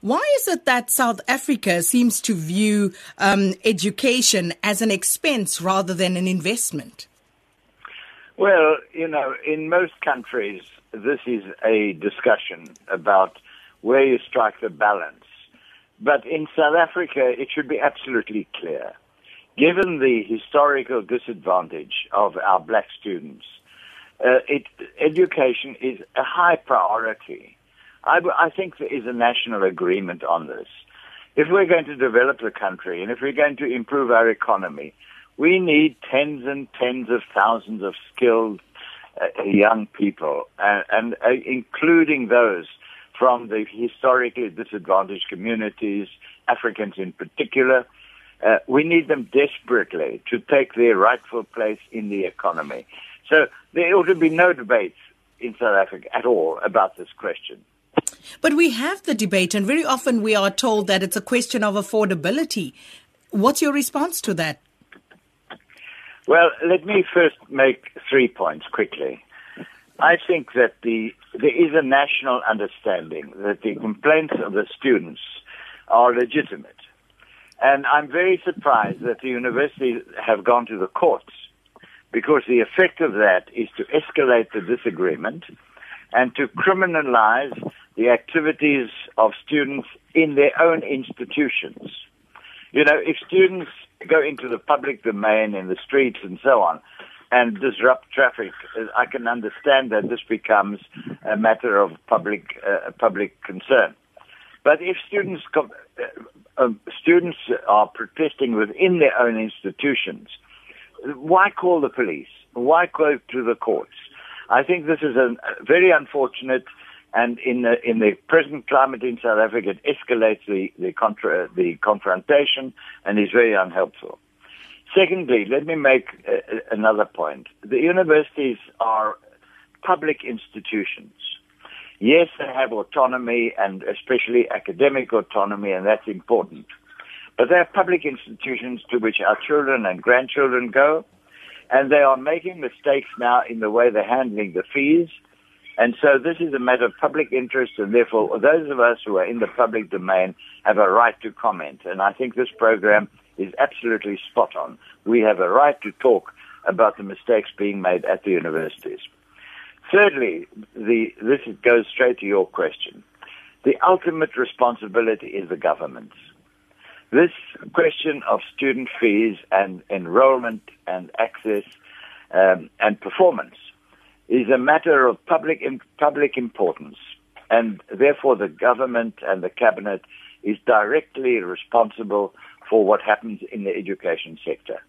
Why is it that South Africa seems to view um, education as an expense rather than an investment? Well, you know, in most countries, this is a discussion about where you strike the balance. But in South Africa, it should be absolutely clear. Given the historical disadvantage of our black students, uh, it, education is a high priority. I, I think there is a national agreement on this. If we're going to develop the country and if we're going to improve our economy, we need tens and tens of thousands of skilled uh, young people, uh, and uh, including those from the historically disadvantaged communities, Africans in particular. Uh, we need them desperately to take their rightful place in the economy. So there ought to be no debate in South Africa at all about this question. But we have the debate, and very often we are told that it's a question of affordability. What's your response to that? Well, let me first make three points quickly. I think that the there is a national understanding that the complaints of the students are legitimate. And I'm very surprised that the universities have gone to the courts because the effect of that is to escalate the disagreement and to criminalize the activities of students in their own institutions. You know, if students go into the public domain in the streets and so on and disrupt traffic, I can understand that this becomes a matter of public uh, public concern. But if students com- uh, um, students are protesting within their own institutions, why call the police? Why go to the courts? I think this is a very unfortunate and in the, in the present climate in South Africa, it escalates the, the, contra, the confrontation and is very unhelpful. Secondly, let me make uh, another point. The universities are public institutions. Yes, they have autonomy and especially academic autonomy, and that's important. But they're public institutions to which our children and grandchildren go, and they are making mistakes now in the way they're handling the fees and so this is a matter of public interest, and therefore those of us who are in the public domain have a right to comment. And I think this program is absolutely spot on. We have a right to talk about the mistakes being made at the universities. Thirdly, the, this goes straight to your question. The ultimate responsibility is the government's. This question of student fees and enrollment and access um, and performance is a matter of public public importance, and therefore the government and the cabinet is directly responsible for what happens in the education sector.